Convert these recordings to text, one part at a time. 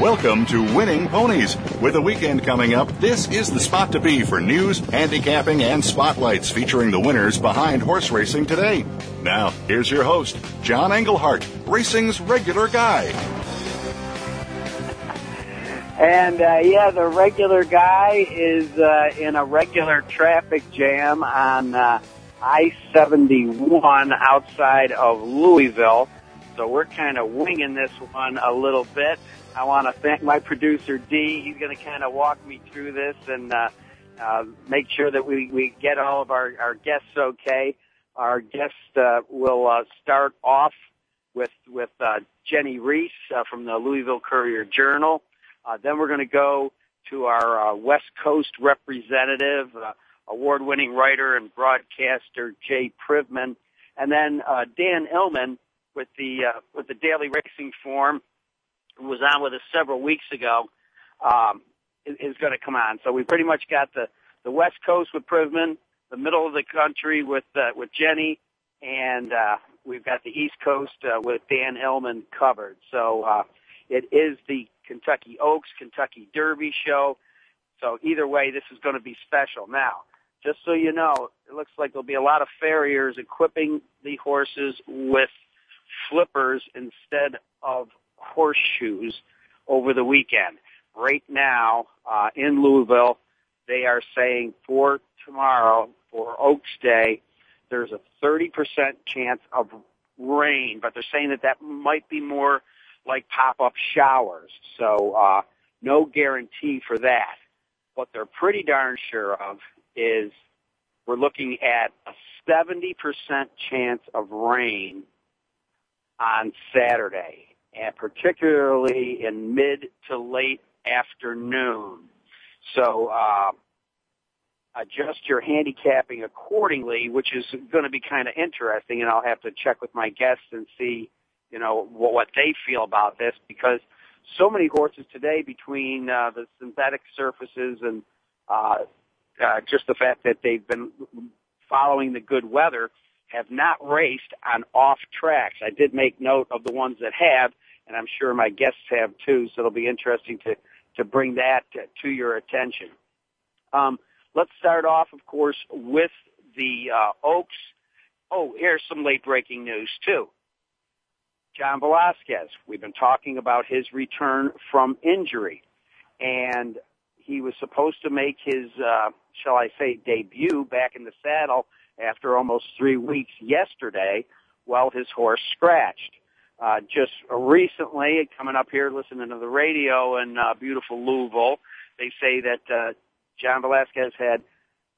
Welcome to Winning Ponies. With the weekend coming up, this is the spot to be for news, handicapping, and spotlights featuring the winners behind horse racing today. Now, here's your host, John Englehart, racing's regular guy. And uh, yeah, the regular guy is uh, in a regular traffic jam on uh, I-71 outside of Louisville. So we're kind of winging this one a little bit. I want to thank my producer D. He's going to kind of walk me through this and uh, uh, make sure that we, we get all of our, our guests okay. Our guest uh, will uh, start off with with uh, Jennie Rees uh, from the Louisville Courier Journal. Uh, then we're going to go to our uh, West Coast representative, uh, award-winning writer and broadcaster Jay Privman, and then uh, Dan Illman with the uh, with the Daily Racing Form was on with us several weeks ago, um, is, going to come on. So we pretty much got the the West Coast with Privman, the middle of the country with uh, with Jennie, and uh, we've got the East Coast uh, with Dan Illman covered. So uh, it is the Kentucky Oaks Kentucky Derby show. So either way, this is going to be special. Now, just so you know, it looks like there'll be a lot of farriers equipping the horses with flippers instead of horseshoes over the weekend. Right now, uh, in Louisville, they are saying for tomorrow, for Oaks Day, there's a 30% chance of rain, but they're saying that that might be more like pop-up showers. So, uh, no guarantee for that. What they're pretty darn sure of is we're looking at a 70% chance of rain on Saturday and particularly in mid to late afternoon. So, uh, adjust your handicapping accordingly, which is going to be kind of interesting, and I'll have to check with my guests and see, you know, what, what they feel about this because so many horses today between uh, the synthetic surfaces and uh, uh, just the fact that they've been following the good weather have not raced on off tracks. I did make note of the ones that have, and I'm sure my guests have too. So it'll be interesting to to bring that to, to your attention. Um, let's start off, of course, with the uh, Oaks. Oh, here's some late breaking news too. John Velazquez, We've been talking about his return from injury, and he was supposed to make his, uh, shall I say, debut back in the saddle after almost three weeks yesterday. Well, his horse scratched. Uh, just recently, coming up here, listening to the radio in uh, beautiful Louisville, they say that uh, John Velazquez had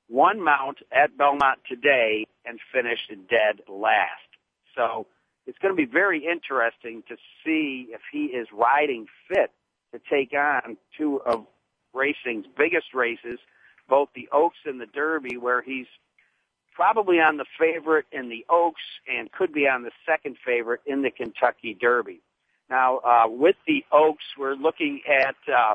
one mount at Belmont today and finished dead last. So it's going to be very interesting to see if he is riding fit to take on two of racing's biggest races, both the Oaks and the Derby, where he's probably on the favorite in the Oaks and could be on the second favorite in the Kentucky Derby. Now, uh, with the Oaks, we're looking at uh,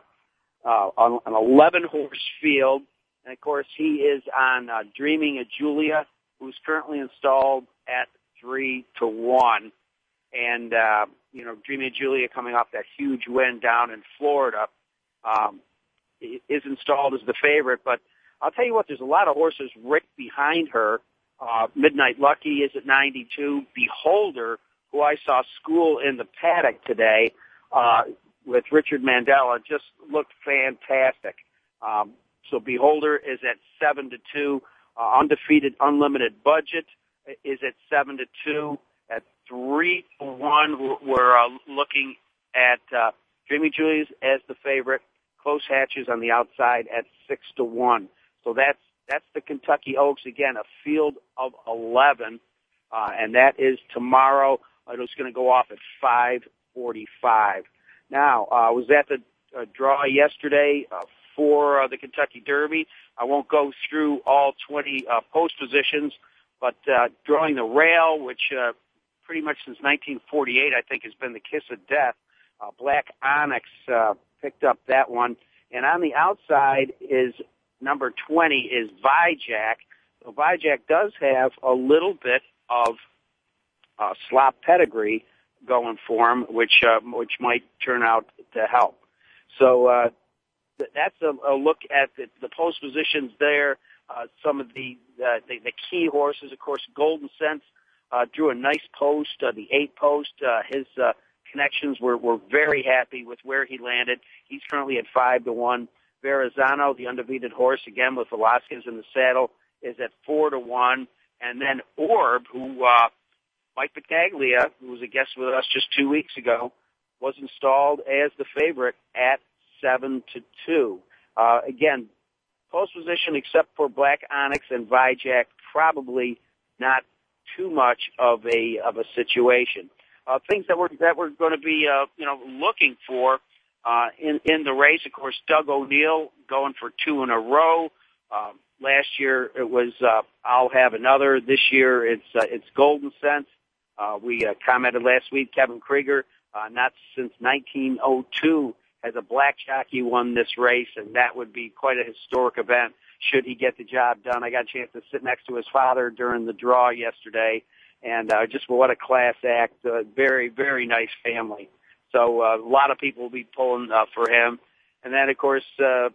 uh, an 11 horse field. And of course, he is on uh, Dreaming of Julia, who's currently installed at three to one. And, uh, you know, Dreaming of Julia coming off that huge win down in Florida, um, is installed as the favorite, but I'll tell you what, there's a lot of horses right behind her. Uh, Midnight Lucky is at 92. Beholder, who I saw school in the paddock today, uh, with Richard Mandella, just looked fantastic. Um, so Beholder is at seven to two. Uh, undefeated unlimited budget is at seven to two. At three to one, we're uh, looking at uh, Dreamy Julius as the favorite. close hatches on the outside at six to one. So that's that's the Kentucky Oaks again, a field of eleven, uh, and that is tomorrow. It's going to go off at five forty-five. Now, uh, was at the uh, draw yesterday uh, for uh, the Kentucky Derby. I won't go through all 20 uh, post positions, but uh, drawing the rail, which uh, pretty much since 1948, I think, has been the kiss of death. Uh, Black Onyx uh, picked up that one, and on the outside is number 20 is Vyjack. So Vyjack does have a little bit of uh, slop pedigree going for him, which uh, which might turn out to help. So uh, th- that's a, a look at the, the post positions there. Uh, some of the, uh, the the key horses, of course, Golden Sense uh, drew a nice post, uh, the eight post. His uh, connections were were very happy with where he landed. He's currently at five to one. Verrazano, the undefeated horse, again with Velazquez in the saddle, is at four to one. And then Orb, who uh, Mike Battaglia, who was a guest with us just two weeks ago, was installed as the favorite at seven to two. Uh, again, post position except for Black Onyx and Vyjack, probably not too much of a of a situation. Uh, things that we're that we're going to be uh, you know looking for uh, in in the race. Of course, Doug O'Neill going for two in a row. Um, last year it was uh, I'll have another. This year it's uh, it's Golden Sense. Uh, we uh, commented last week, Kevin Krigger, uh, not since 1902 has a black jockey won this race, and that would be quite a historic event should he get the job done. I got a chance to sit next to his father during the draw yesterday, and uh, just what a class act. Uh, very, very nice family. So uh, a lot of people will be pulling uh, for him. And then, of course, uh,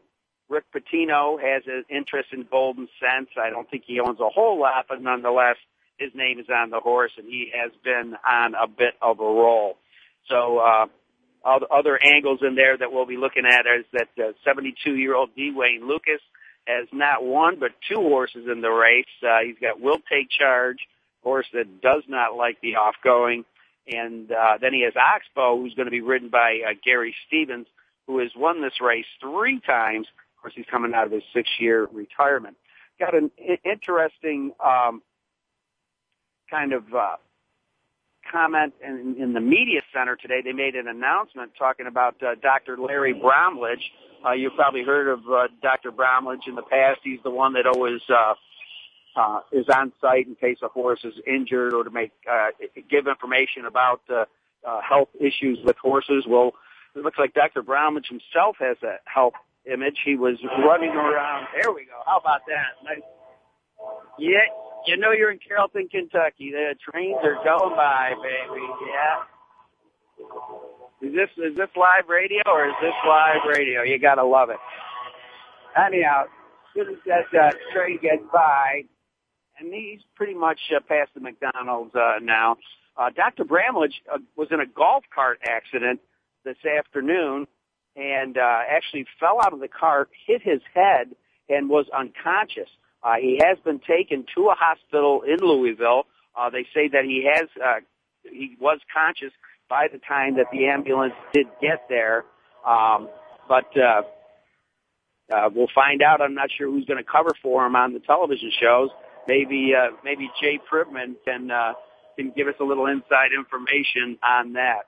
Rick Pitino has an interest in Golden Sense. I don't think he owns a whole lot, but nonetheless, his name is on the horse, and he has been on a bit of a roll. So uh, other angles in there that we'll be looking at is that uh, 72-year-old D. Wayne Lukas has not one but two horses in the race. Uh, he's got Will Take Charge, horse that does not like the off-going, and uh, then he has Oxbow, who's going to be ridden by uh, Gary Stevens, who has won this race three times. Of course, he's coming out of his six-year retirement. Got an interesting um, kind of uh, comment in, in the media center today. They made an announcement talking about uh, Dr. Larry Bramlage. Uh, you've probably heard of uh, Dr. Bramlage in the past. He's the one that always uh, uh, is on site in case a horse is injured or to make uh, give information about uh, uh, health issues with horses. Well, it looks like Dr. Bramlage himself has a health image. He was running around. There we go. How about that? Nice. Yeah, you know you're in Carrollton, Kentucky. The trains are going by, baby. Yeah. Is this is this live radio or is this live radio? You gotta love it. Anyhow, as soon as that uh, train gets by, and he's pretty much uh, past the McDonald's uh, now. Uh, Dr. Bramlage uh, was in a golf cart accident this afternoon and uh, actually fell out of the cart, hit his head, and was unconscious. Uh, he has been taken to a hospital in Louisville. Uh, they say that he has, uh, he was conscious by the time that the ambulance did get there. Um, but, uh, uh, we'll find out. I'm not sure who's going to cover for him on the television shows. Maybe, uh, maybe Jay Privman can, uh, can give us a little inside information on that.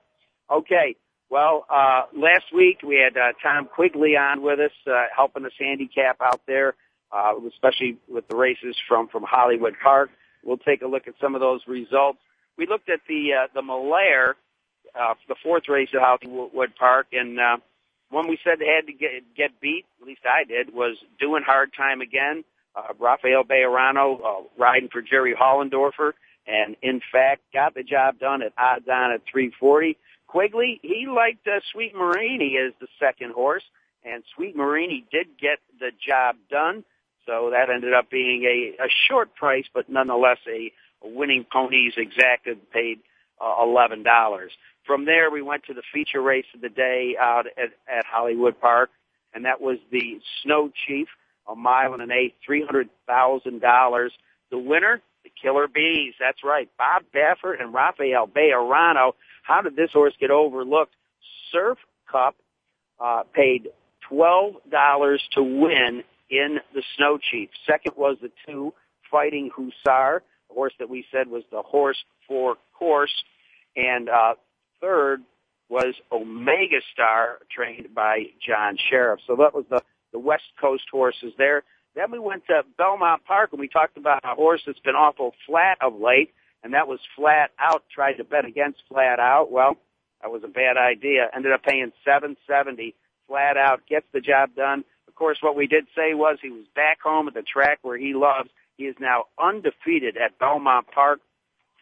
Okay. Well, uh, last week we had, uh, Tom Quigley on with us, uh, helping us handicap out there uh, especially with the races from from Hollywood Park. We'll take a look at some of those results. We looked at the uh, the Malaire, uh, the fourth race at Hollywood Park, and uh, one we said they had to get get beat. At least I did. Was doing hard time again. Uh, Rafael Bejarano uh, riding for Jerry Hollendorfer, and in fact got the job done at odds on at 340. Quigley, he liked uh, Sweet Marini as the second horse, and Sweet Marini did get the job done. So that ended up being a, a short price, but nonetheless a, a winning ponies exacta paid uh, eleven dollars. From there, we went to the feature race of the day out at, at Hollywood Park, and that was the Snow Chief, a mile and an eighth, three hundred thousand dollars. The winner, the Killer Bees. That's right, Bob Baffert and Rafael Bejarano. How did this horse get overlooked? Surf Cup uh, paid $12 to win in the Snow Chief. Second was the two Fighting Hussar, a horse that we said was the horse for course. And uh, third was Omega Star, trained by John Shirreffs. So that was the, the West Coast horses there. Then we went to Belmont Park and we talked about a horse that's been awful flat of late, and that was flat out. Tried to bet against flat out. Well, that was a bad idea. Ended up paying seven seventy flat out. Gets the job done. Of course, what we did say was he was back home at the track where he loves. He is now undefeated at Belmont Park.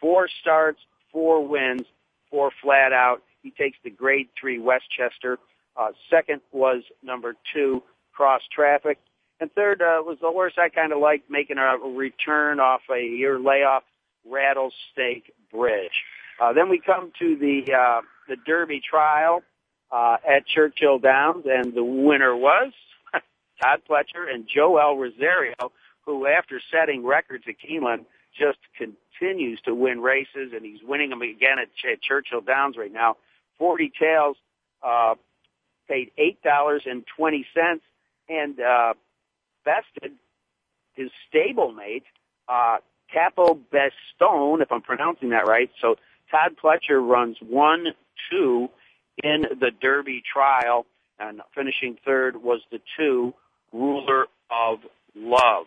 Four starts, four wins, four flat out. He takes the grade three Westchester. Uh, second was number two, Cross Traffic. And third uh, was the horse I kind of liked making a return off a year layoff, Rattlesnake Bridge. Uh, then we come to the uh, the Derby trial uh, at Churchill Downs, and the winner was Todd Pletcher and Joel Rosario, who, after setting records at Keeneland, just continues to win races, and he's winning them again at, at Churchill Downs right now. Forty Tales uh, paid eight dollars and twenty cents, and uh, bested his stablemate, uh, Capo Bastone, if I'm pronouncing that right. So Todd Pletcher runs one, two in the Derby trial, and finishing third was the two, Ruler of Love.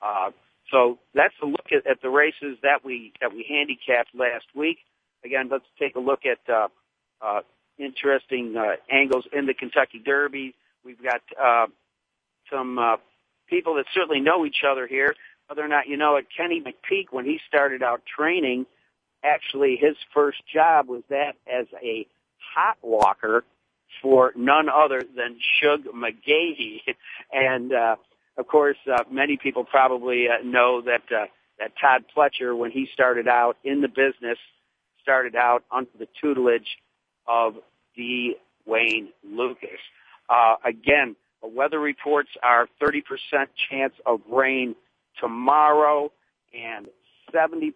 Uh, so that's a look at, at the races that we that we handicapped last week. Again, let's take a look at uh, uh, interesting uh, angles in the Kentucky Derby. We've got uh, some uh, people that certainly know each other here. Whether or not you know it, Kenny McPeek, when he started out training, actually his first job was that as a hot walker for none other than Shug McGaughey. And, uh, of course, uh, many people probably uh, know that, uh, that Todd Pletcher, when he started out in the business, started out under the tutelage of D. Wayne Lukas. Uh, again, weather reports are 30% chance of rain tomorrow and 70%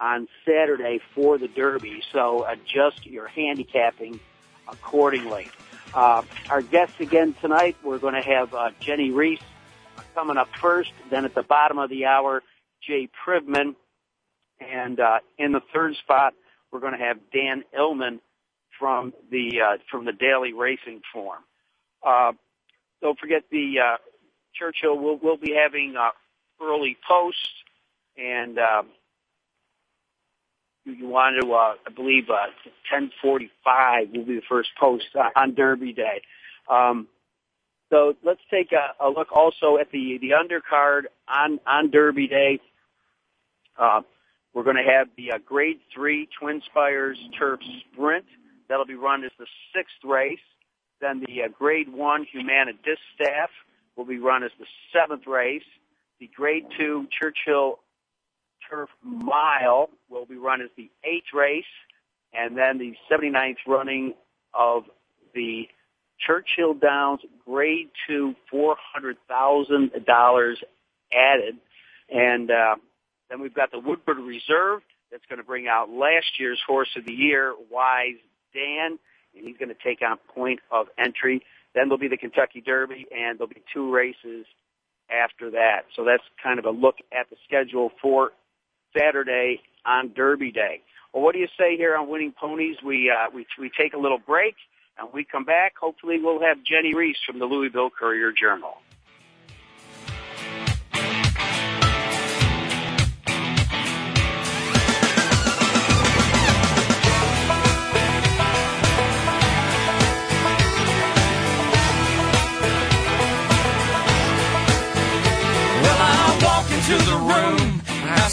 on Saturday for the Derby. So adjust your handicapping accordingly. Uh, our guests again tonight, we're going to have uh, Jennie Rees coming up first. Then at the bottom of the hour, Jay Privman. And uh, in the third spot, we're going to have Dan Illman from the uh, from the Daily Racing Form. Uh, don't forget the uh, Churchill. We'll, we'll be having uh, early posts, and uh, you want to, uh, I believe, uh, 10:45 will be the first post uh, on Derby Day. Um, so let's take a, a look also at the the undercard on on Derby Day. Uh, we're going to have the uh, Grade Three Twin Spires Turf Sprint. That'll be run as the sixth race. Then the uh, Grade 1 Humana Distaff will be run as the seventh race. The Grade 2 Churchill Turf Mile will be run as the eighth race. And then the 79th running of the Churchill Downs Grade 2 $400,000 added. And uh, then we've got the Woodford Reserve that's going to bring out last year's Horse of the Year, Wise Dan and he's going to take on point of entry. Then there'll be the Kentucky Derby, and there'll be two races after that. So that's kind of a look at the schedule for Saturday on Derby Day. Well, what do you say here on Winning Ponies? We uh, we we take a little break, and we come back. Hopefully, we'll have Jennie Rees from the Louisville Courier Journal.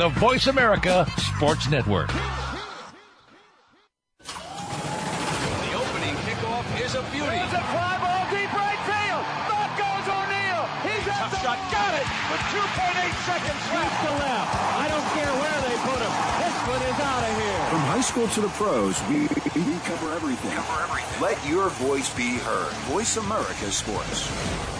the Voice America Sports Network. The opening kickoff is a beauty. It's a fly ball deep right field. Back goes O'Neill. He's at Tough the shot. got it with 2.8 seconds left to left. I don't care where they put him. This one is out of here. From high school to the pros, we, we cover everything. Cover everything. Let your voice be heard. Voice America Sports.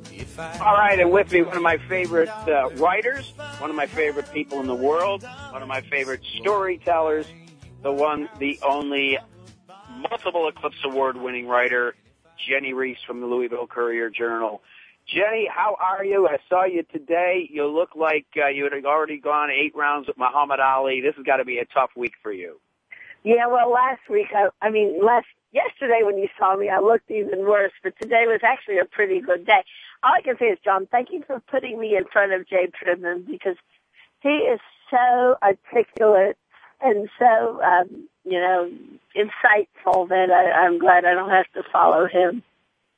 All right, and with me, one of my favorite uh, writers, one of my favorite people in the world, one of my favorite storytellers, the one, the only, multiple Eclipse Award winning writer, Jennie Rees from the Louisville Courier Journal. Jennie, how are you? I saw you today. You look like uh, you had already gone eight rounds with Muhammad Ali. This has got to be a tough week for you. Yeah, well, last week, I, I mean, last yesterday when you saw me, I looked even worse, but today was actually a pretty good day. All I can say is, John, thank you for putting me in front of Jay Privman because he is so articulate and so, um, you know, insightful that I, I'm glad I don't have to follow him.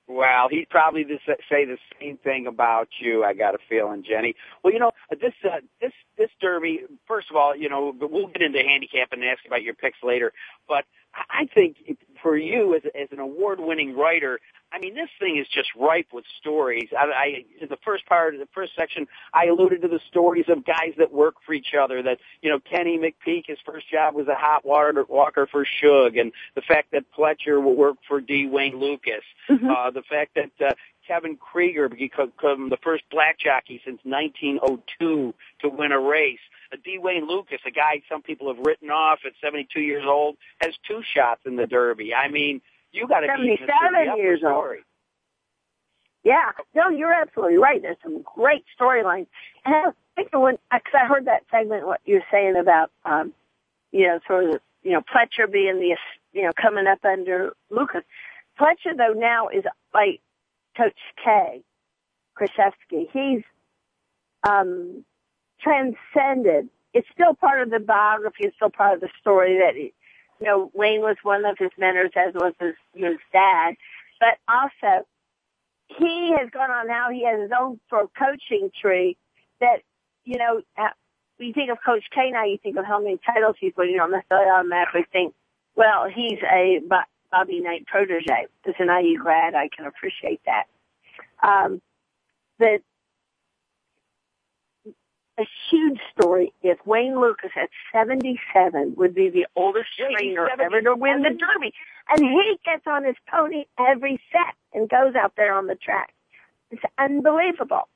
Well, he'd probably just say the same thing about you. I got a feeling, Jennie. Well, you know this uh, this this derby. First of all, you know we'll get into handicap and ask about your picks later. But I think for you as as an award-winning writer, I mean this thing is just ripe with stories. I, I in the first part of the first section, I alluded to the stories of guys that work for each other. That you know Kenny McPeek, his first job was a hot water walker for Shug, and the fact that Pletcher worked for D. Wayne Lukas. Mm-hmm. Uh, the fact that uh, Kevin Krigger became the first black jockey since 1902 to win a race. Uh, D. Lukas, a guy some people have written off at 72 years old, has two shots in the Derby. I mean, you got to be 77 years old. Yeah, no, you're absolutely right. There's some great storylines. And I think the one, because I heard that segment, what you're saying about, um, you know, sort of, you know, Pletcher being the, you know, coming up under Lukas. Pletcher, though, now is like Coach K, Krzyzewski. He's um, transcended. It's still part of the biography. It's still part of the story that, you know, Wayne was one of his mentors, as was his, his dad. But also, he has gone on now. He has his own sort of coaching tree that, you know, uh, when you think of Coach K now, you think of how many titles he's winning. You don't necessarily automatically think, well, he's a Bobby Knight protege. As an IU grad, I can appreciate that. Um, but a huge story is Wayne Lukas at 77 would be the oldest trainer ever to win the Derby. And he gets on his pony every set and goes out there on the track. It's unbelievable.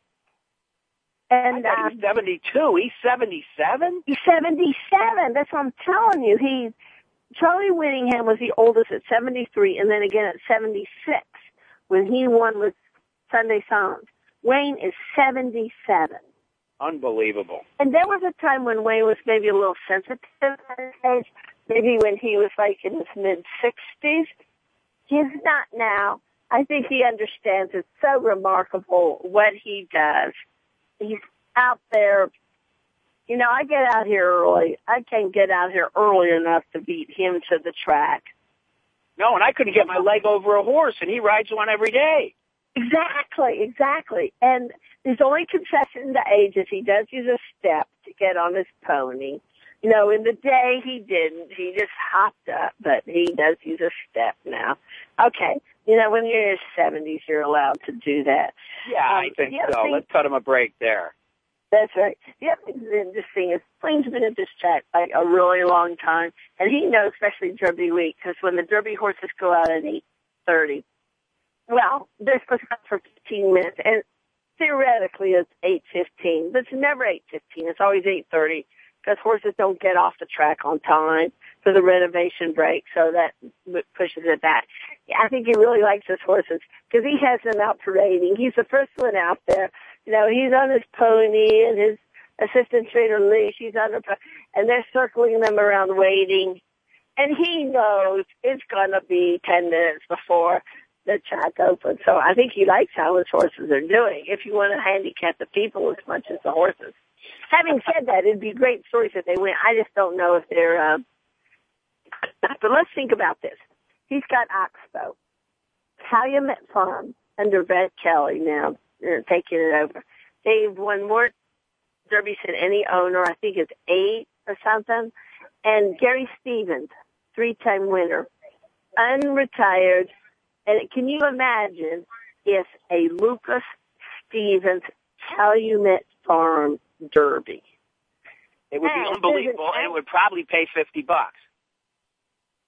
And I he's uh, 72. He's 77? He's 77. That's what I'm telling you. He, Charlie Whittingham was the oldest at 73 and then again at 76 when he won with Sunday Songs. Wayne is 77. Unbelievable. And there was a time when Wayne was maybe a little sensitive at his age, maybe when he was like in his mid 60s. He's not now. I think he understands it's so remarkable what he does. He's out there. You know, I get out here early. I can't get out here early enough to beat him to the track. No, and I couldn't get my leg over a horse, and he rides one every day. Exactly, exactly. And his only concession to age is he does use a step to get on his pony. You know, in the day he didn't. He just hopped up, but he does use a step now. Okay. You know, when you're in your seventies, you're allowed to do that. Yeah, um, I think so. Thing, Let's cut him a break there. That's right. The other thing that's interesting is Plain's been at this track like a really long time, and he knows, especially Derby week, because when the Derby horses go out at eight thirty, well, they're supposed to for fifteen minutes, and theoretically it's eight fifteen, but it's never eight fifteen. It's always eight thirty because horses don't get off the track on time for the renovation break, so that pushes it back. I think he really likes his horses because he has them out parading. He's the first one out there. You know, he's on his pony and his assistant trainer Lee, she's on her, and they're circling them around waiting. And he knows it's gonna be 10 minutes before the track opens. So I think he likes how his horses are doing if you want to handicap the people as much as the horses. Having said that, it'd be great stories if they win. I just don't know if they're, uh, but let's think about this. He's got Oxbow, Calumet Farm under Brad Kelley now, they're taking it over. They've won more derbies than any owner. I think it's eight or something. And Gary Stevens, three-time winner, unretired. And can you imagine if a Lukas Stevens Calumet Farm Derby? It would be unbelievable, and it would probably pay fifty bucks.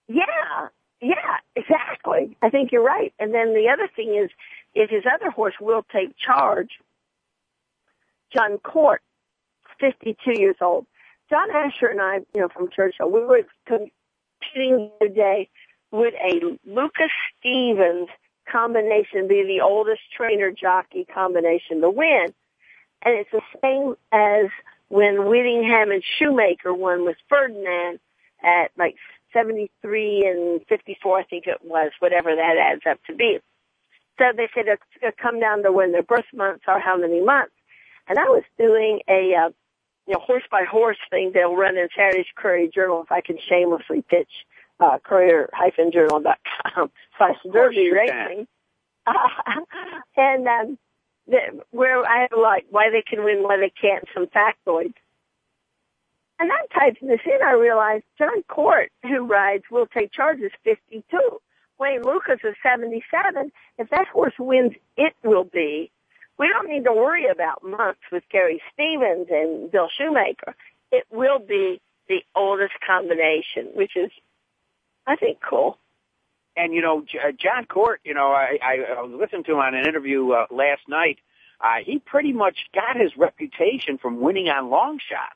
Yeah, yeah, exactly. I think you're right. And then the other thing is, if his other horse will take charge, Jon Court, 52 years old. John Asher and I, you know, from Churchill, we were competing the other day. Would a Lukas Stevens combination be the oldest trainer jockey combination to win? And it's the same as when Whittingham and Shoemaker won with Ferdinand at like 73 and 54, I think it was, whatever that adds up to be. So they said it's going to come down to when their birth months are how many months. And I was doing a, uh, you know, horse by horse thing they'll run in Saturday's Courier Journal if I can shamelessly pitch, uh, courier-journal.com slash derby racing. and, um, the, where I have like why they can win, why they can't, some factoids. And I'm typing this in, I realized Jon Court, who rides Will Take Charge, is 52. Wayne Lukas is 77. If that horse wins, it will be. We don't need to worry about months with Gary Stevens and Bill Shoemaker. It will be the oldest combination, which is, I think, cool. And you know, J- Jon Court, you know, I, I, was listening to him on an interview uh, last night. Uh, he pretty much got his reputation from winning on long shots.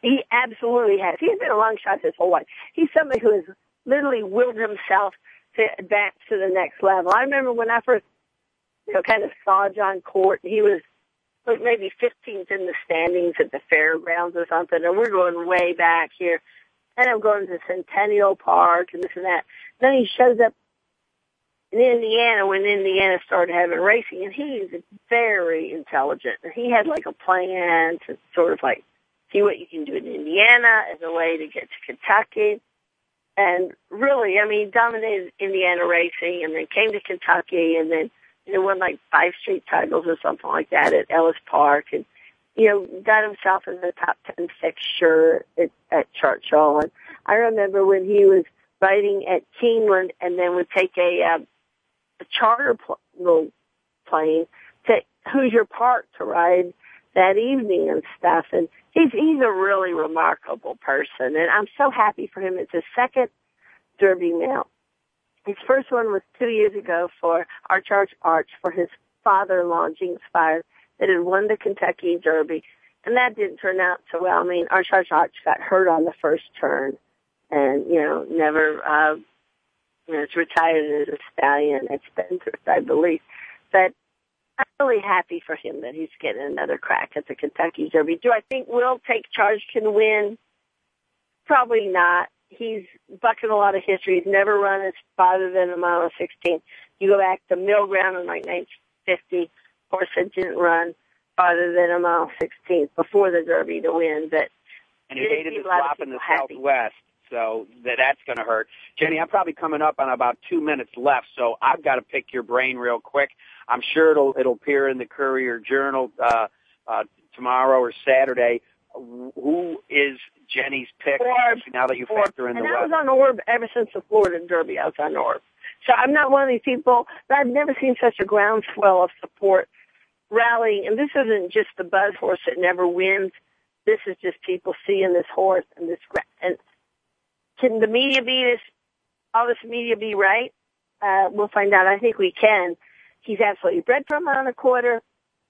He absolutely has. He's been a long shot his whole life. He's somebody who has literally willed himself to advance to the next level. I remember when I first, you know, kind of saw Jon Court, he was like maybe 15th in the standings at the fairgrounds or something, and we're going way back here. And I'm going to Centennial Park and this and that. Then he shows up in Indiana when Indiana started having racing, and he's very intelligent. And he had like a plan to sort of like see what you can do in Indiana as a way to get to Kentucky. And really, I mean, dominated Indiana racing and then came to Kentucky and then, you know, won like five straight titles or something like that at Ellis Park and, you know, got himself in the top 10 fixture at, at Churchill. And I remember when he was riding at Keeneland and then would take a, uh, a charter pl- plane to Hoosier Park to ride that evening and stuff. And he's he's a really remarkable person, and I'm so happy for him. It's his second Derby mount. His first one was two years ago for Arch Arch Arch for his father-in-law that had won the Kentucky Derby, and that didn't turn out so well. I mean, Arch Arch got hurt on the first turn, and you know never. uh you know, it's retired as a stallion at Spendthrift, I believe. But I'm really happy for him that he's getting another crack at the Kentucky Derby. Do I think Will Take Charge can win? Probably not. He's bucking a lot of history. He's never run as farther than a mile of 16. You go back to Middleground in like 1950, horse that didn't run farther than a mile 16 before the Derby to win. But and he hated the drop in the happy. Southwest. So that that's going to hurt. Jennie, I'm probably coming up on about two minutes left, so I've got to pick your brain real quick. I'm sure it'll it'll appear in the Courier Journal uh, uh, tomorrow or Saturday. Who is Jennie's pick? Orb. Now that you Orb. factor in and the I was on Orb ever since the Florida Derby. I was on Orb. So I'm not one of these people, but I've never seen such a groundswell of support rallying. And this isn't just the buzz horse that never wins. This is just people seeing this horse and this. And can the media be this? All this media be right? Uh, we'll find out. I think we can. He's absolutely bred a mile a quarter.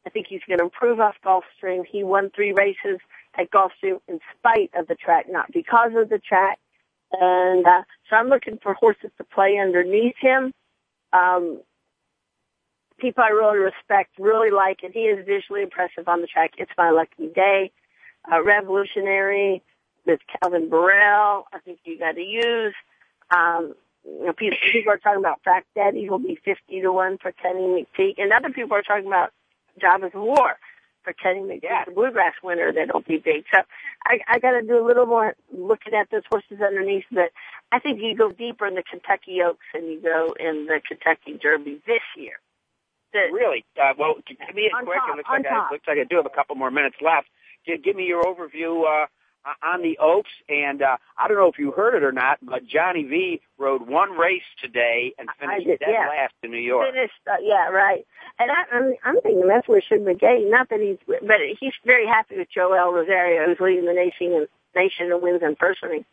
I think he's going to improve off Gulfstream. He won three races at Gulfstream in spite of the track, not because of the track. And uh, so I'm looking for horses to play underneath him. Um, people I really respect really like it. He is visually impressive on the track. It's my lucky day. Uh, revolutionary with Calvin Borel. I think you got to use. Um, you know, people, people are talking about Frac Daddy will be 50 to 1 for Kenny McPeek. And other people are talking about Java's War for Kenny McPeek, the Bluegrass winner that'll be big. So I, I got to do a little more looking at those horses underneath. But I think you go deeper in the Kentucky Oaks than you go in the Kentucky Derby this year. The- Really? Uh, well, give me it On quick. top, it looks like I, top. looks like I do have a couple more minutes left. Give, give me your overview uh, on the Oaks, and uh, I don't know if you heard it or not, but Johnny V rode one race today and finished did, dead yeah. last in New York. Finished, uh, yeah, right. And I, I'm, I'm thinking that's where Sugar McGaughey. Not that he's, but he's very happy with Joel Rosario, who's leading the nation and nation and wins in personally.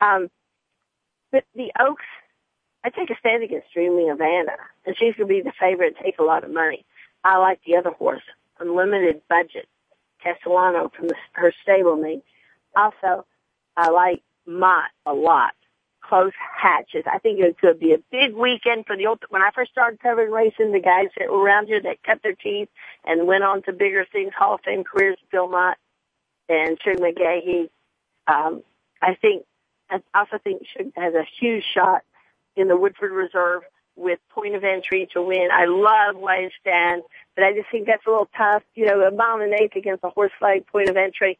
Um, but the Oaks, I take a stand against Dreaming Havana, and she's going to be the favorite. and Take a lot of money. I like the other horse, Unlimited Budget, Castellano from the, her stablemate. Also, I like Mott a lot close hatches. I think it could be a big weekend for the old. When I first started covering racing, the guys that were around here that cut their teeth and went on to bigger things, Hall of Fame careers, Bill Mott and Sugar McGaughey. Um, I think, I also think Sugar has a huge shot in the Woodford Reserve with point of entry to win. I love Wise Dan, but I just think that's a little tough. You know, a mile and eighth against a horse flag point of entry.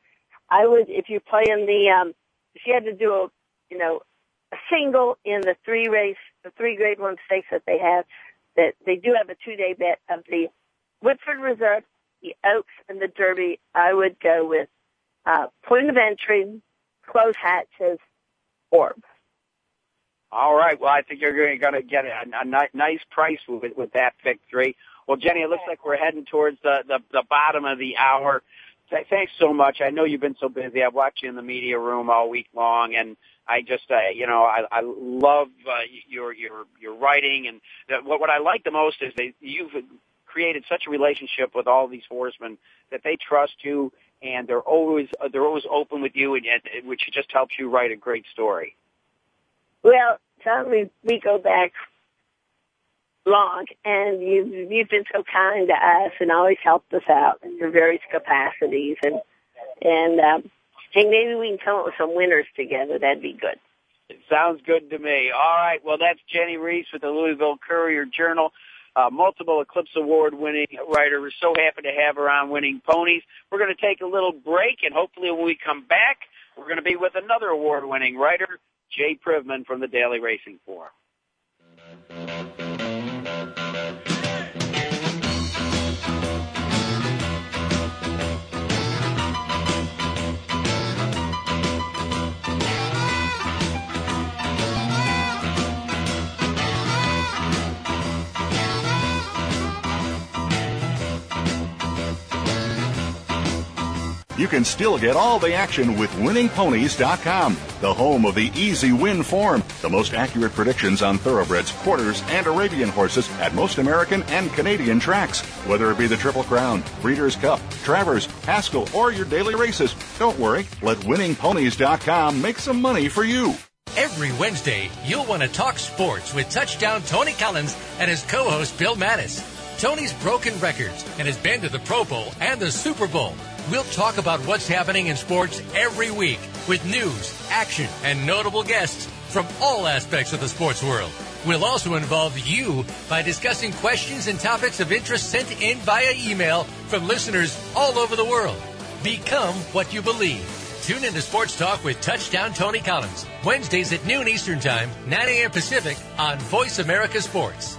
I would, if you're playing the, um, if you had to do a, you know, a single in the three race, the three grade one stakes that they have, that they do have a two day bet of the Woodford Reserve, the Oaks, and the Derby. I would go with uh, point of entry, close hatches, orb. All right. Well, I think you're going to get a, a ni- nice price with, with that three. Well, Jennie, it looks like we're heading towards the, the, the bottom of the hour. Th- Thanks so much. I know you've been so busy. I've watched you in the media room all week long, and I just, uh, you know, I, I love uh, your your your writing. And the, what what I like the most is that you've created such a relationship with all these horsemen that they trust you, and they're always they're always open with you, and, and which just helps you write a great story. Well, Tom, we, we go back long, and you've, you've been so kind to us and always helped us out in your various capacities. And, and, um, hey, maybe we can come up with some winners together. That'd be good. It sounds good to me. All right. Well, that's Jennie Rees with the Louisville Courier Journal. Uh, multiple Eclipse Award winning writer. We're so happy to have her on Winning Ponies. We're going to take a little break, and hopefully when we come back, we're going to be with another award winning writer, Jay Privman from the Daily Racing Form. You can still get all the action with winningponies.com, the home of the easy win form, the most accurate predictions on thoroughbreds, quarters, and Arabian horses at most American and Canadian tracks. Whether it be the Triple Crown, Breeders' Cup, Travers, Haskell, or your daily races, don't worry. Let winningponies.com make some money for you. Every Wednesday, you'll want to talk sports with touchdown Tony Collins and his co-host Bill Mattis. Tony's broken records and has been to the Pro Bowl and the Super Bowl. We'll talk about what's happening in sports every week with news, action, and notable guests from all aspects of the sports world. We'll also involve you by discussing questions and topics of interest sent in via email from listeners all over the world. Become what you believe. Tune into Sports Talk with Touchdown Tony Collins. Wednesdays at noon Eastern Time, 9 a.m. Pacific on Voice America Sports.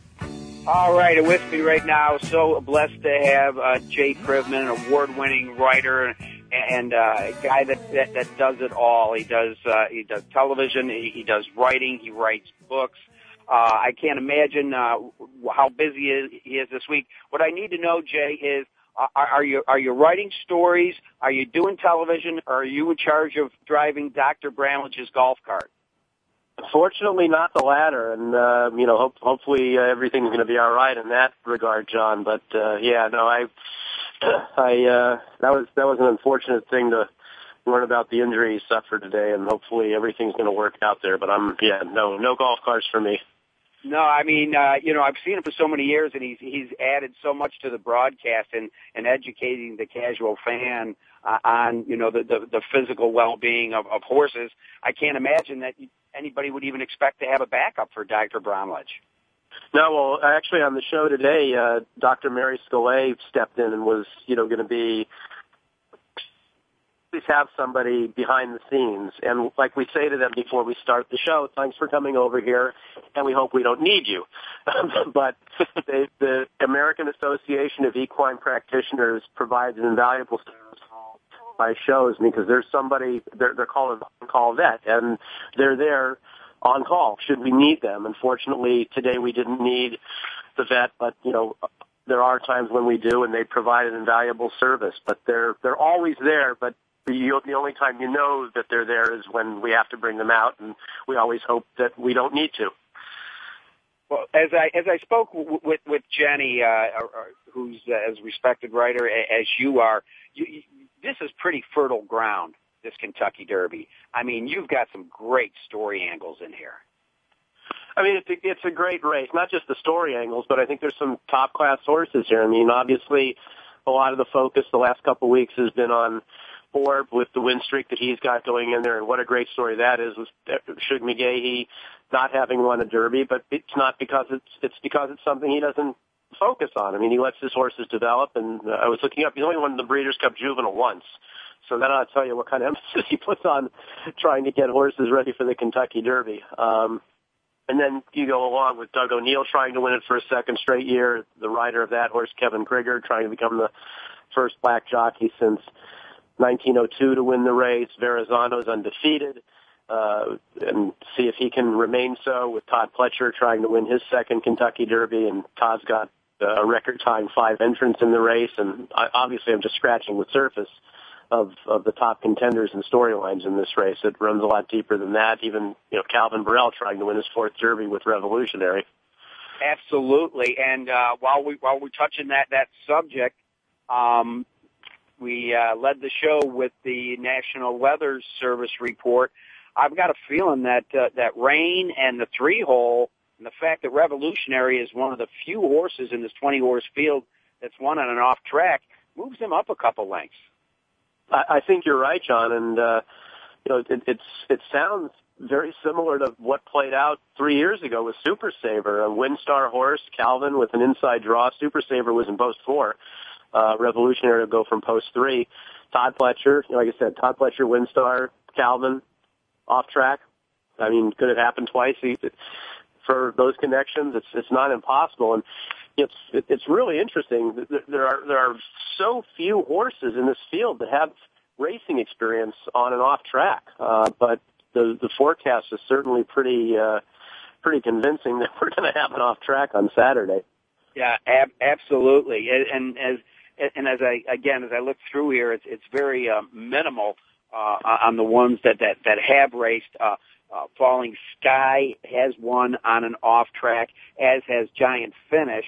All right, with me right now, so blessed to have uh, Jay Privman, an award-winning writer and uh, a guy that, that that does it all. He does uh, he does television, he, he does writing, he writes books. Uh, I can't imagine uh, how busy he is, he is this week. What I need to know, Jay, is uh, are, are you are you writing stories? Are you doing television? Or are you in charge of driving Dr. Bramlage's golf cart? Unfortunately, not the latter, and uh, you know, hope, hopefully uh, everything's going to be all right in that regard, John. But uh, yeah, no, I, I uh, that was that was an unfortunate thing to learn about the injury he suffered today, and hopefully everything's going to work out there. But I'm yeah, no, no golf carts for me. No, I mean, uh, you know, I've seen him for so many years, and he's he's added so much to the broadcast and and educating the casual fan uh, on you know the the, the physical well being of, of horses. I can't imagine that anybody would even expect to have a backup for Dr. Bramlage. No, well, actually, on the show today, uh, Dr. Mary Scollay stepped in and was, you know, going to be always have somebody behind the scenes. And like we say to them before we start the show, thanks for coming over here, and we hope we don't need you. but they, the American Association of Equine Practitioners provides an invaluable service by shows because there's somebody, they're, they're called an on-call vet, and they're there on call should we need them. Unfortunately, today we didn't need the vet, but, you know, there are times when we do, and they provide an invaluable service. But they're they're always there. But the, the only time you know that they're there is when we have to bring them out, and we always hope that we don't need to. Well, as I as I spoke w- with with Jennie, uh, who's uh, as respected writer as you are, you, you, this is pretty fertile ground. This Kentucky Derby. I mean, you've got some great story angles in here. I mean, it's a, it's a great race. Not just the story angles, but I think there's some top class horses here. I mean, obviously, a lot of the focus the last couple of weeks has been on Forbes with the win streak that he's got going in there, and what a great story that is with Shug McGaughey not having won a Derby, but it's not because it's it's because it's something he doesn't focus on. I mean, he lets his horses develop, and uh, I was looking up. He's only won the Breeders' Cup Juvenile once, so ought to tell you what kind of emphasis he puts on trying to get horses ready for the Kentucky Derby. Um, and then you go along with Doug O'Neill trying to win it for a second straight year. The rider of that horse, Kevin Krigger, trying to become the first black jockey since 1902 to win the race. Verrazano's undefeated. Uh, and see if he can remain so with Todd Pletcher trying to win his second Kentucky Derby. And Todd's got a record time five entrants in the race. And I, obviously I'm just scratching the surface of, of the top contenders and storylines in this race. It runs a lot deeper than that. Even, you know, Calvin Borel trying to win his fourth Derby with Revolutionary. Absolutely. And, uh, while we, while we're touching that, that subject, um, we uh, led the show with the National Weather Service report. I've got a feeling that uh, that rain and the three hole and the fact that Revolutionary is one of the few horses in this 20 horse field that's won on an off track moves him up a couple lengths. I, I think you're right, John, and uh, you know it, it's it sounds very similar to what played out three years ago with Super Saver, a WinStar horse, Calvin with an inside draw. Super Saver was in post four uh, Revolutionary to go from post three. Todd Pletcher, like I said, Todd Pletcher, WinStar, Calvin, off track. I mean, could it happen twice? For those connections, it's it's not impossible, and it's it's really interesting. There are there are so few horses in this field that have racing experience on and off track, uh, but the the forecast is certainly pretty uh, pretty convincing that we're going to have an off track on Saturday. Yeah, ab- absolutely. And, and as and as I again as I look through here, it's it's very uh, minimal uh, on the ones that that that have raced. Uh, uh, Falling Sky has won on an off track, as has Giant Finish.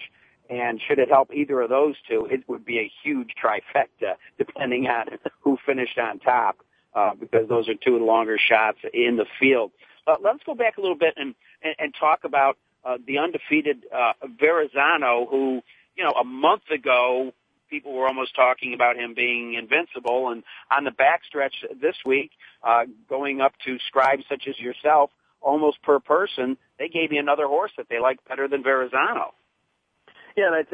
And should it help either of those two, it would be a huge trifecta, depending on who finished on top, uh, because those are two longer shots in the field. Let's go back a little bit and, and, and talk about uh, the undefeated uh, Verrazano, who, you know, a month ago people were almost talking about him being invincible, and on the backstretch this week, uh, going up to scribes such as yourself, almost per person, they gave me another horse that they liked better than Verrazano. Yeah, and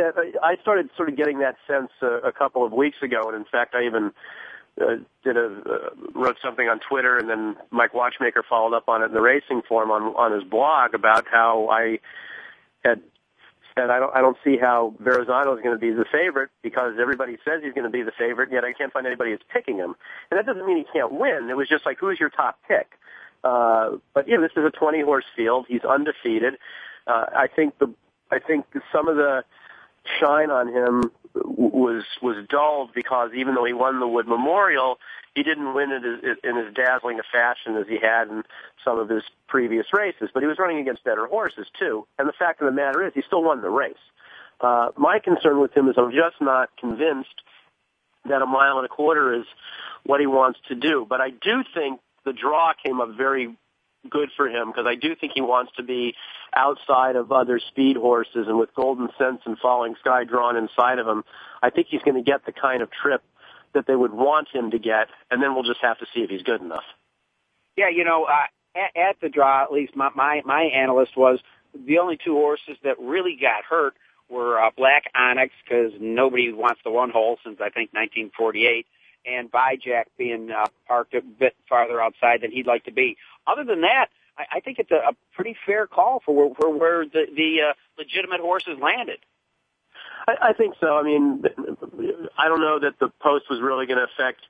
I, I started sort of getting that sense uh, a couple of weeks ago, and in fact, I even uh, did a uh, wrote something on Twitter, and then Mike Watchmaker followed up on it in the Racing Form on on his blog about how I had said I don't I don't see how Verrazano is going to be the favorite because everybody says he's going to be the favorite, yet I can't find anybody who's picking him, and that doesn't mean he can't win. It was just like who's your top pick. Uh, but yeah, this is a 20 horse field. He's undefeated. Uh, I think the I think some of the shine on him was was dulled because even though he won the Wood Memorial, he didn't win it in as dazzling a fashion as he had in some of his previous races. But he was running against better horses too. And the fact of the matter is, he still won the race. Uh, my concern with him is I'm just not convinced that a mile and a quarter is what he wants to do. But I do think the draw came up very good for him because I do think he wants to be outside of other speed horses and with Goldencents and Falling Sky drawn inside of him, I think he's going to get the kind of trip that they would want him to get, and then we'll just have to see if he's good enough. Yeah, you know, uh, at, at the draw, at least my, my my analyst was the only two horses that really got hurt were uh, Black Onyx because nobody wants the one hole since I think 1948, and Vyjack being uh, parked a bit farther outside than he'd like to be. Other than that, I, I think it's a, a pretty fair call for where, for where the, the uh, legitimate horses landed. I, I think so. I mean, I don't know that the post was really going to affect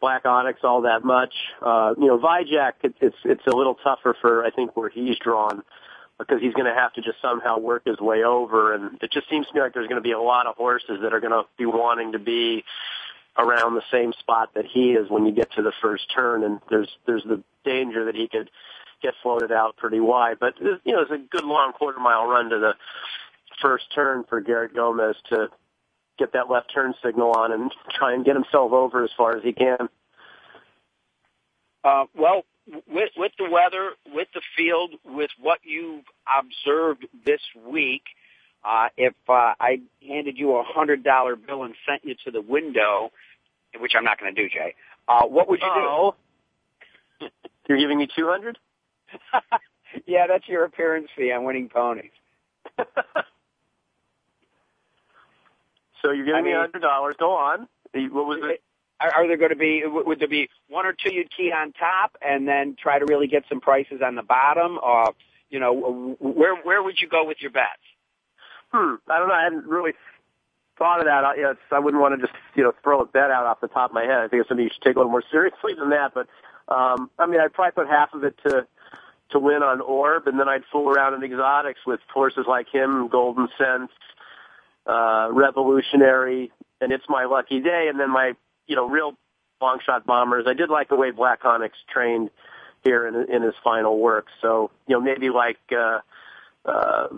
Black Onyx all that much. Uh, you know, Vyjack, it, it's it's a little tougher for I think where he's drawn because he's going to have to just somehow work his way over, and it just seems to me like there's going to be a lot of horses that are going to be wanting to be around the same spot that he is when you get to the first turn, and there's there's the danger that he could get floated out pretty wide. But you know, it's a good long quarter mile run to the first turn for Garrett Gomez to get that left turn signal on and try and get himself over as far as he can. Uh, well, with, with the weather, with the field, with what you've observed this week, uh, if uh, I handed you a hundred dollar bill and sent you to the window, which I'm not going to do, Jay, uh, what would you oh. do? You're giving me two hundred? yeah, that's your appearance fee on winning ponies. so you're giving I mean, me hundred dollars. Go on. What was it? Are, are there going to be? Would there be one or two you'd key on top, and then try to really get some prices on the bottom? Or you know, where where would you go with your bets? Hmm. I don't know. I hadn't really thought of that. I, you know, I wouldn't want to just you know throw a bet out off the top of my head. I think it's something you should take a little more seriously than that. But um, I mean, I'd probably put half of it to to win on Orb, and then I'd fool around in exotics with horses like him, Golden Sense, uh, Revolutionary, and It's My Lucky Day, and then my you know real long shot bombers. I did like the way Black Onyx trained here in, in his final work. So you know maybe like uh, uh,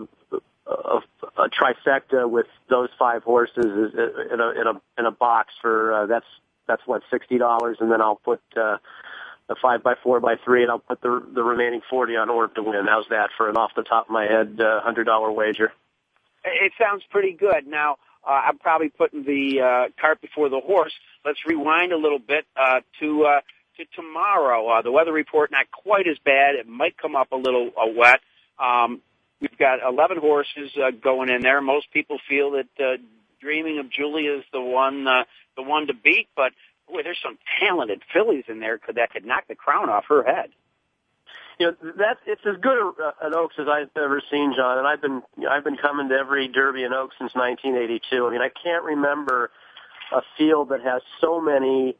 a, a trifecta with those five horses in a in a in a box for uh, that's that's what sixty dollars, and then I'll put. Uh, a five by four by three, and I'll put the the remaining forty on Orb to win. How's that for an off the top of my head uh, hundred dollar wager? It sounds pretty good. Now uh, I'm probably putting the uh, cart before the horse. Let's rewind a little bit uh, to uh, to tomorrow. Uh, the weather report not quite as bad. It might come up a little uh, wet. Um, we've got 11 horses uh, going in there. Most people feel that uh, Dreaming of Julia is the one uh, the one to beat, but boy, there's some talented fillies in there that could knock the crown off her head. you know that's it's as good a, an Oaks as I've ever seen, John. And I've been I've been coming to every Derby and Oaks since 1982. I mean, I can't remember a field that has so many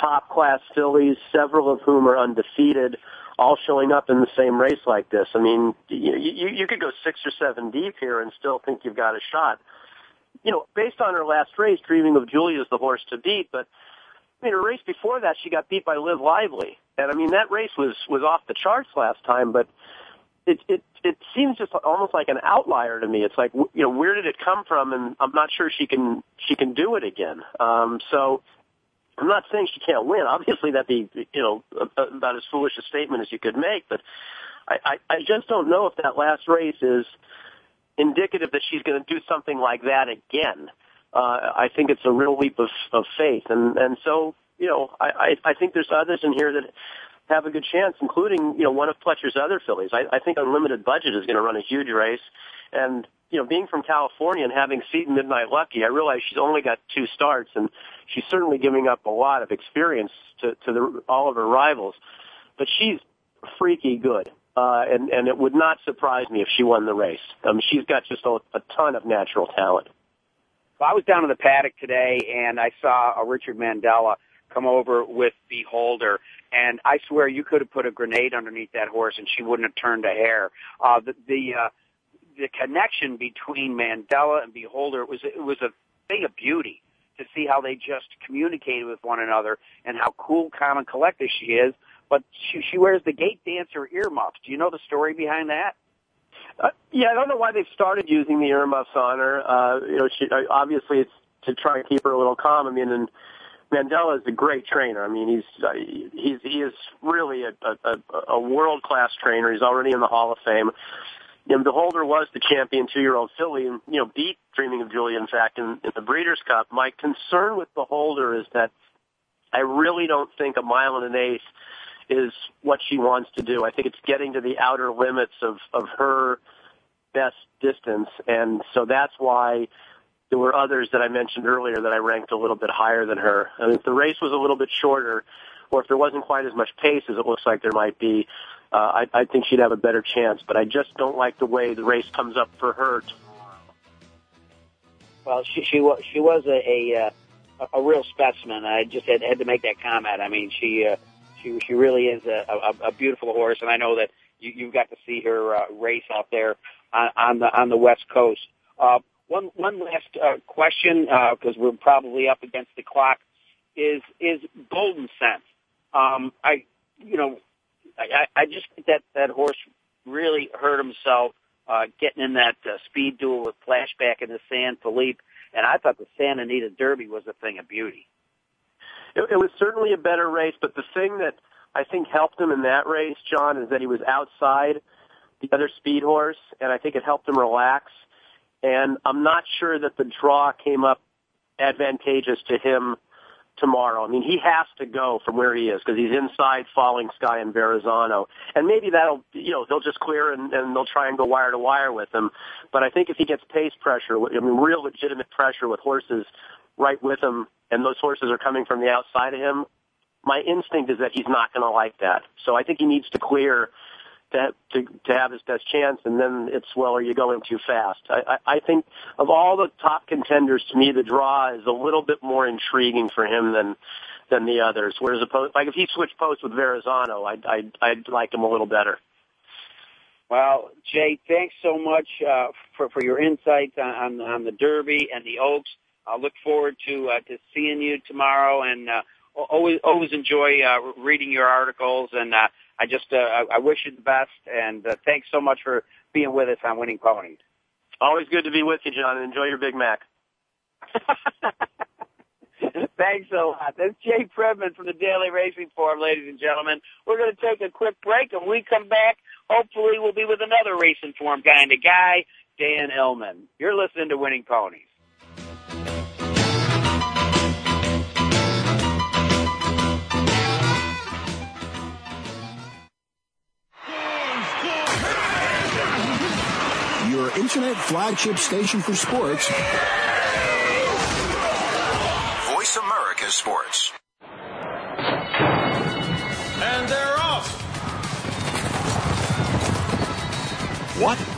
top class fillies, several of whom are undefeated, all showing up in the same race like this. I mean, you, you, you could go six or seven deep here and still think you've got a shot. You know, based on her last race, Dreaming of Julia is the horse to beat, but I mean, her race before that, she got beat by Live Lively, and I mean that race was was off the charts last time, but it it it seems just almost like an outlier to me. It's like you know where did it come from, and I'm not sure she can she can do it again. Um, so I'm not saying she can't win. Obviously, that'd be you know about as foolish a statement as you could make. But I, I, I just don't know if that last race is indicative that she's going to do something like that again. Uh, I think it's a real leap of, of faith, and and so you know I, I I think there's others in here that have a good chance, including you know one of Pletcher's other fillies. I, I think Unlimited Budget is going to run a huge race, and you know, being from California and having seen Midnight Lucky, I realize she's only got two starts, and she's certainly giving up a lot of experience to, to the, all of her rivals. But she's freaky good, uh, and and it would not surprise me if she won the race. Um, she's got just a, a ton of natural talent. Well, I was down in the paddock today, and I saw a Richard Mandella come over with Beholder, and I swear you could have put a grenade underneath that horse, and she wouldn't have turned a hair. Uh, the the uh, the connection between Mandella and Beholder it was it was a thing of beauty to see how they just communicated with one another and how cool, calm, and collected she is. But she, she wears the gate dancer earmuffs. Do you know the story behind that? Uh, yeah, I don't know why they've started using the earmuffs on her. Uh, you know, she, uh, obviously it's to try and keep her a little calm. I mean, and Mandella is a great trainer. I mean, he's uh, he's he is really a, a, a world class trainer. He's already in the Hall of Fame. And Beholder was the champion two-year-old filly, and you know beat Dreaming of Julia. In fact, in, in the Breeders' Cup. My concern with Beholder is that I really don't think a mile and an eighth is what she wants to do. I think it's getting to the outer limits of of her best distance, and so that's why there were others that I mentioned earlier that I ranked a little bit higher than her. I mean, if the race was a little bit shorter, or if there wasn't quite as much pace as it looks like there might be, uh, I, I think she'd have a better chance. But I just don't like the way the race comes up for her. Well, she she was she was a a, uh, a real specimen. I just had had to make that comment. I mean, she uh, she she really is a, a, a beautiful horse, and I know that you you've got to see her uh, race out there on, on the on the West Coast. Uh, one one last uh, question because uh, we're probably up against the clock is is Golden Scent. Um, I you know I, I just think that that horse really hurt himself uh, getting in that uh, speed duel with Flashback in the San Felipe, and I thought the Santa Anita Derby was a thing of beauty. It, it was certainly a better race, but the thing that I think helped him in that race, John, is that he was outside the other speed horse, and I think it helped him relax. And I'm not sure that the draw came up advantageous to him tomorrow. I mean, he has to go from where he is because he's inside Falling Sky and Verrazano. And maybe that'll, you know, they'll just clear and, and they'll try and go wire to wire with him. But I think if he gets pace pressure, I mean, real legitimate pressure with horses right with him, and those horses are coming from the outside of him, my instinct is that he's not going to like that. So I think he needs to clear to, to to have his best chance, and then it's well, are you going too fast? I, I, I think of all the top contenders, to me, the draw is a little bit more intriguing for him than than the others. Whereas opposed, like if he switched posts with Verrazano, I'd I'd, I'd like him a little better. Well, Jay, thanks so much uh, for for your insights on on the Derby and the Oaks. I look forward to uh, to seeing you tomorrow, and uh, always always enjoy uh, reading your articles and. Uh, I just uh, I, I wish you the best, and uh, thanks so much for being with us on Winning Ponies. Always good to be with you, John. And enjoy your Big Mac. Thanks a lot. That's Jay Privman from the Daily Racing Form, ladies and gentlemen. We're going to take a quick break, and when we come back, hopefully we'll be with another Racing Form and a guy, Dan Illman. You're listening to Winning Ponies. internet flagship station for sports. Voice America Sports. And they're off. What?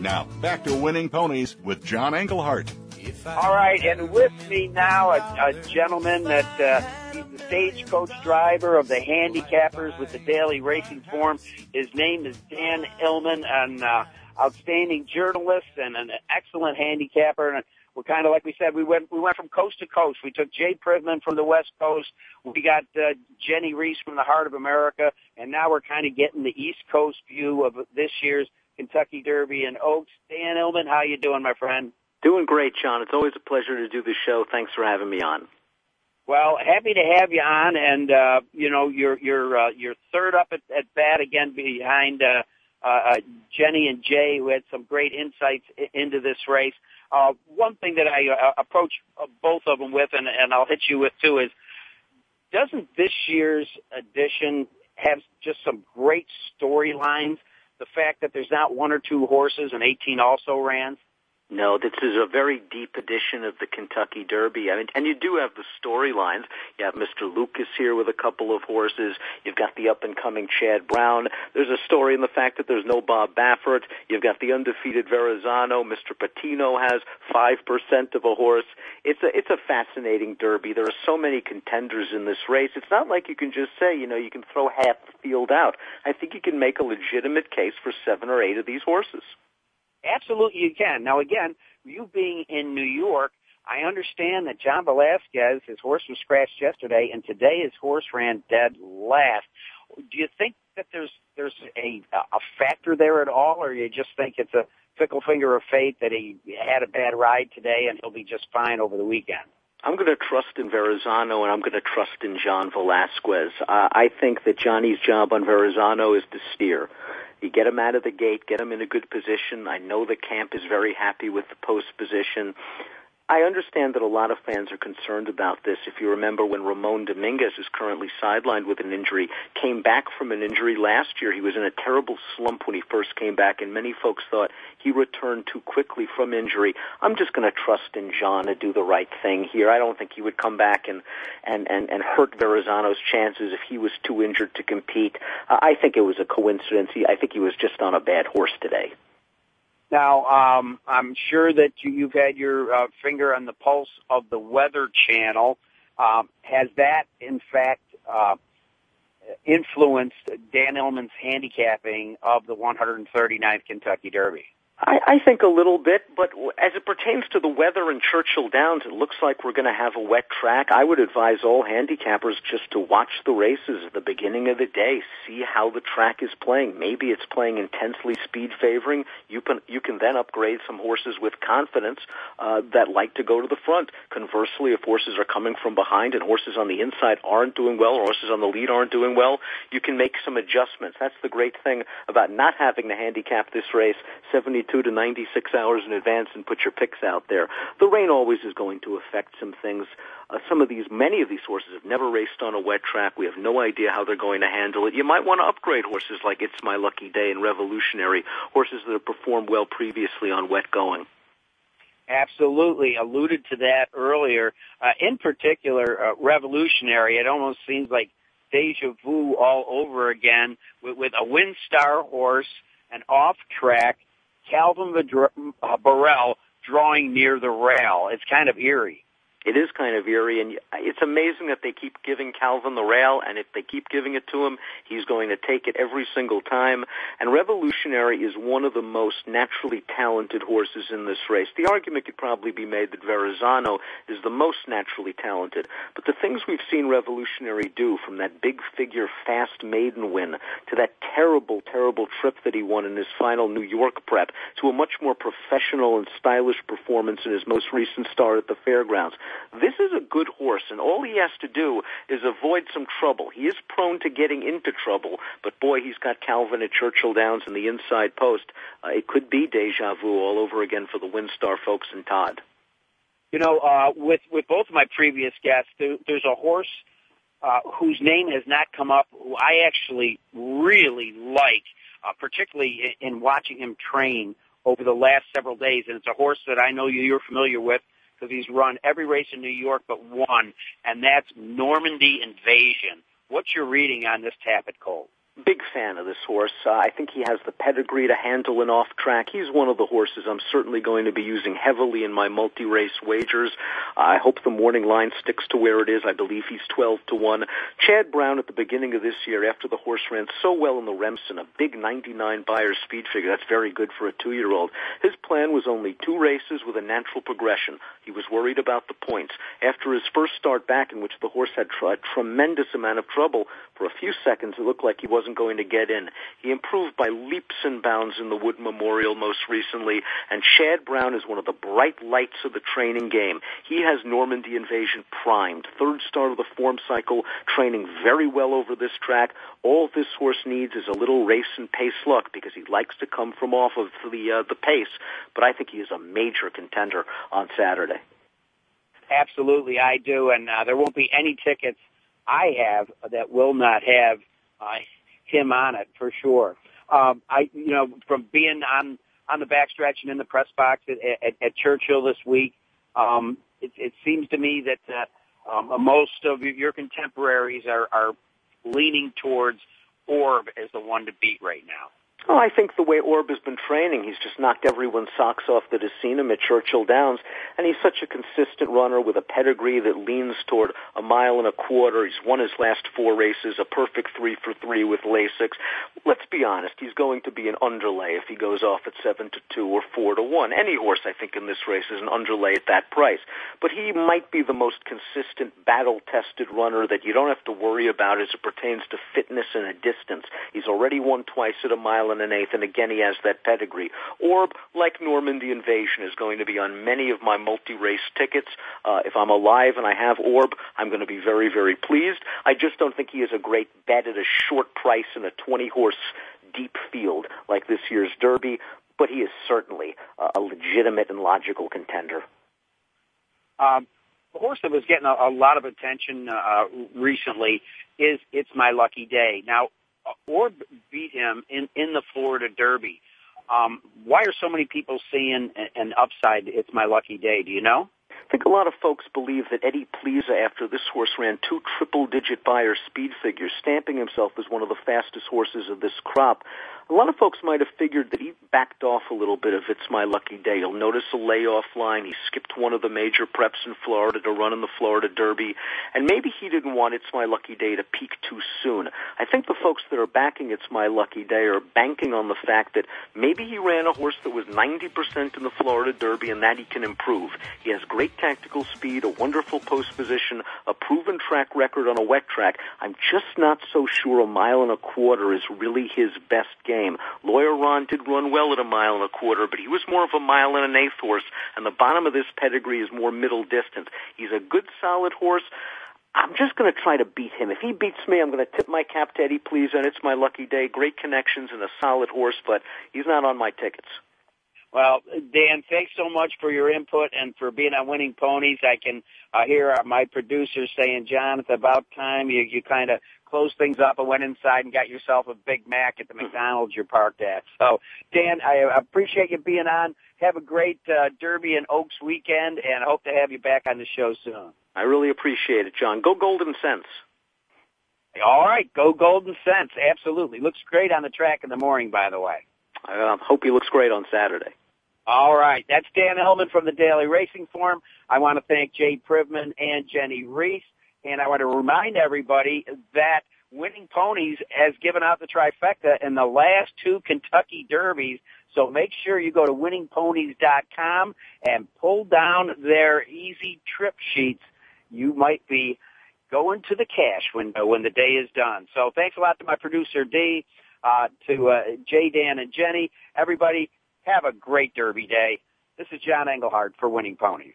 Now, back to Winning Ponies with John Englehart. All right, and with me now, a, a gentleman that uh, he's the stagecoach driver of the handicappers with the Daily Racing Form. His name is Dan Illman, an uh, outstanding journalist and an excellent handicapper. And we're kind of like we said, we went we went from coast to coast. We took Jay Privman from the West Coast. We got uh, Jennie Rees from the Heart of America, and now we're kind of getting the East Coast view of this year's Kentucky Derby and Oaks. Dan Illman, how you doing, my friend? Doing great, John. It's always a pleasure to do the show. Thanks for having me on. Well, happy to have you on, and uh, you know you're you're uh, you're third up at, at bat again behind uh, uh, Jennie and Jay, who had some great insights into this race. Uh, one thing that I uh, approach both of them with, and, and I'll hit you with too, is doesn't this year's edition have just some great storylines? The fact that there's not one or two horses and 18 also rans. No, this is a very deep edition of the Kentucky Derby. I mean, and you do have the storylines. You have Mr. Lukas here with a couple of horses. You've got the up and coming Chad Brown. There's a story in the fact that there's no Bob Baffert. You've got the undefeated Verrazano. Mr. Pitino has 5% of a horse. It's a, it's a fascinating Derby. There are so many contenders in this race. It's not like you can just say, you know, you can throw half the field out. I think you can make a legitimate case for seven or eight of these horses. Absolutely, you can. Now, again, you being in New York, I understand that John Velazquez, his horse was scratched yesterday, and today his horse ran dead last. Do you think that there's there's a a factor there at all, or you just think it's a fickle finger of fate that he had a bad ride today and he'll be just fine over the weekend? I'm going to trust in Verrazano and I'm going to trust in John Velazquez. Uh, I think that Johnny's job on Verrazano is to steer. You get him out of the gate, get him in a good position. I know the camp is very happy with the post position. I understand that a lot of fans are concerned about this. If you remember when Ramon Dominguez is currently sidelined with an injury, came back from an injury last year. He was in a terrible slump when he first came back, and many folks thought he returned too quickly from injury. I'm just going to trust in John to do the right thing here. I don't think he would come back and and and, and hurt Verrazano's chances if he was too injured to compete. Uh, I think it was a coincidence. He, I think he was just on a bad horse today. Now, um, I'm sure that you've had your uh, finger on the pulse of the Weather Channel. Um, has that, in fact, uh, influenced Dan Illman's handicapping of the 139th Kentucky Derby? I, I think a little bit, but as it pertains to the weather in Churchill Downs, it looks like we're going to have a wet track. I would advise all handicappers just to watch the races at the beginning of the day, see how the track is playing. Maybe it's playing intensely speed favoring. You can you can then upgrade some horses with confidence uh, that like to go to the front. Conversely, if horses are coming from behind and horses on the inside aren't doing well, or horses on the lead aren't doing well, you can make some adjustments. That's the great thing about not having to handicap this race. 70 72 to 96 hours in advance and put your picks out there. The rain always is going to affect some things. Uh, some of these, many of these horses have never raced on a wet track. We have no idea how they're going to handle it. You might want to upgrade horses like It's My Lucky Day and Revolutionary, horses that have performed well previously on wet going. Absolutely, alluded to that earlier. Uh, in particular, uh, revolutionary. It almost seems like deja vu all over again with, with a WinStar horse, an off track, Calvin Borel drawing near the rail. It's kind of eerie it is kind of eerie, and it's amazing that they keep giving Calvin the rail, and if they keep giving it to him, he's going to take it every single time. And Revolutionary is one of the most naturally talented horses in this race. The argument could probably be made that Verrazano is the most naturally talented, but the things we've seen Revolutionary do, from that big figure fast maiden win to that terrible, terrible trip that he won in his final New York prep, to a much more professional and stylish performance in his most recent start at the fairgrounds. This is a good horse, and all he has to do is avoid some trouble. He is prone to getting into trouble, but boy, he's got Calvin at Churchill Downs in the inside post. Uh, it could be deja vu all over again for the WinStar folks and Todd. You know, uh, with with both of my previous guests, there, there's a horse uh, whose name has not come up, who I actually really like, uh, particularly in, in watching him train over the last several days. And it's a horse that I know you're familiar with because he's run every race in New York but one, and that's Normandy Invasion. What's your reading on this Tapit Colt? Big fan of this horse. Uh, I think he has the pedigree to handle an off track. He's one of the horses I'm certainly going to be using heavily in my multi race wagers. I hope the morning line sticks to where it is. I believe he's 12 to 1. Chad Brown at the beginning of this year, after the horse ran so well in the Remsen, a big 99 Beyer speed figure. That's very good for a two year old. His plan was only two races with a natural progression. He was worried about the points. After his first start back, in which the horse had tr- a tremendous amount of trouble, for a few seconds it looked like he wasn't wasn't going to get in. He improved by leaps and bounds in the Wood Memorial most recently, and Chad Brown is one of the bright lights of the training game. He has Normandy Invasion primed. Third start of the form cycle, training very well over this track. All this horse needs is a little race and pace luck because he likes to come from off of the uh, the pace. But I think he is a major contender on Saturday. Absolutely, I do, and uh, there won't be any tickets I have that will not have uh, him on it for sure. Um, I, you know, from being on on the backstretch and in the press box at, at, at Churchill this week, um, it, it seems to me that uh, um, most of your contemporaries are, are leaning towards Orb as the one to beat right now. Oh, I think the way Orb has been training, he's just knocked everyone's socks off that has seen him at Churchill Downs, and he's such a consistent runner with a pedigree that leans toward a mile and a quarter. He's won his last four races, a perfect three for three with Lasix. Let's be honest, he's going to be an underlay if he goes off at seven to two or four to one. Any horse, I think, in this race is an underlay at that price. But he might be the most consistent, battle-tested runner that you don't have to worry about as it pertains to fitness and a distance. He's already won twice at a mile and eighth, and again he has that pedigree. Orb, like Normandy Invasion, is going to be on many of my multi-race tickets. Uh, if I'm alive and I have Orb, I'm going to be very, very pleased. I just don't think he is a great bet at a short price in a 20-horse deep field like this year's Derby, but he is certainly a legitimate and logical contender. Um, a horse that was getting a, a lot of attention uh, recently is It's My Lucky Day. Now, or beat him in in the Florida Derby. Um, why are so many people seeing an upside? It's my lucky day. Do you know? I think a lot of folks believe that Eddie Plesa, after this horse ran two triple-digit Beyer speed figures, stamping himself as one of the fastest horses of this crop, a lot of folks might have figured that he backed off a little bit of It's My Lucky Day. You'll notice a layoff line. He skipped one of the major preps in Florida to run in the Florida Derby. And maybe he didn't want It's My Lucky Day to peak too soon. I think the folks that are backing It's My Lucky Day are banking on the fact that maybe he ran a horse that was 90% in the Florida Derby and that he can improve. He has great tactical speed, a wonderful post position, a proven track record on a wet track. I'm just not so sure a mile and a quarter is really his best game game. Lawyer Ron did run well at a mile and a quarter, but he was more of a mile and an eighth horse, and the bottom of this pedigree is more middle distance. He's a good, solid horse. I'm just going to try to beat him. If he beats me, I'm going to tip my cap to Eddie Plesa, and it's my lucky day. Great connections and a solid horse, but he's not on my tickets. Well, Dan, thanks so much for your input and for being on Winning Ponies. I can uh, hear my producers saying, John, it's about time you, you kind of closed things up and went inside and got yourself a Big Mac at the McDonald's you're parked at. So, Dan, I appreciate you being on. Have a great uh, Derby and Oaks weekend, and I hope to have you back on the show soon. I really appreciate it, John. Go Goldencents. All right, go Goldencents. Absolutely. Looks great on the track in the morning, by the way. I um, hope he looks great on Saturday. All right. That's Dan Illman from the Daily Racing Form. I want to thank Jay Privman and Jennie Rees. And I want to remind everybody that Winning Ponies has given out the trifecta in the last two Kentucky Derbies. So make sure you go to winningponies.com and pull down their easy trip sheets. You might be going to the cash window when the day is done. So thanks a lot to my producer D, uh, to uh, Jay, Dan, and Jennie. Everybody, have a great Derby day. This is John Englehart for Winning Ponies.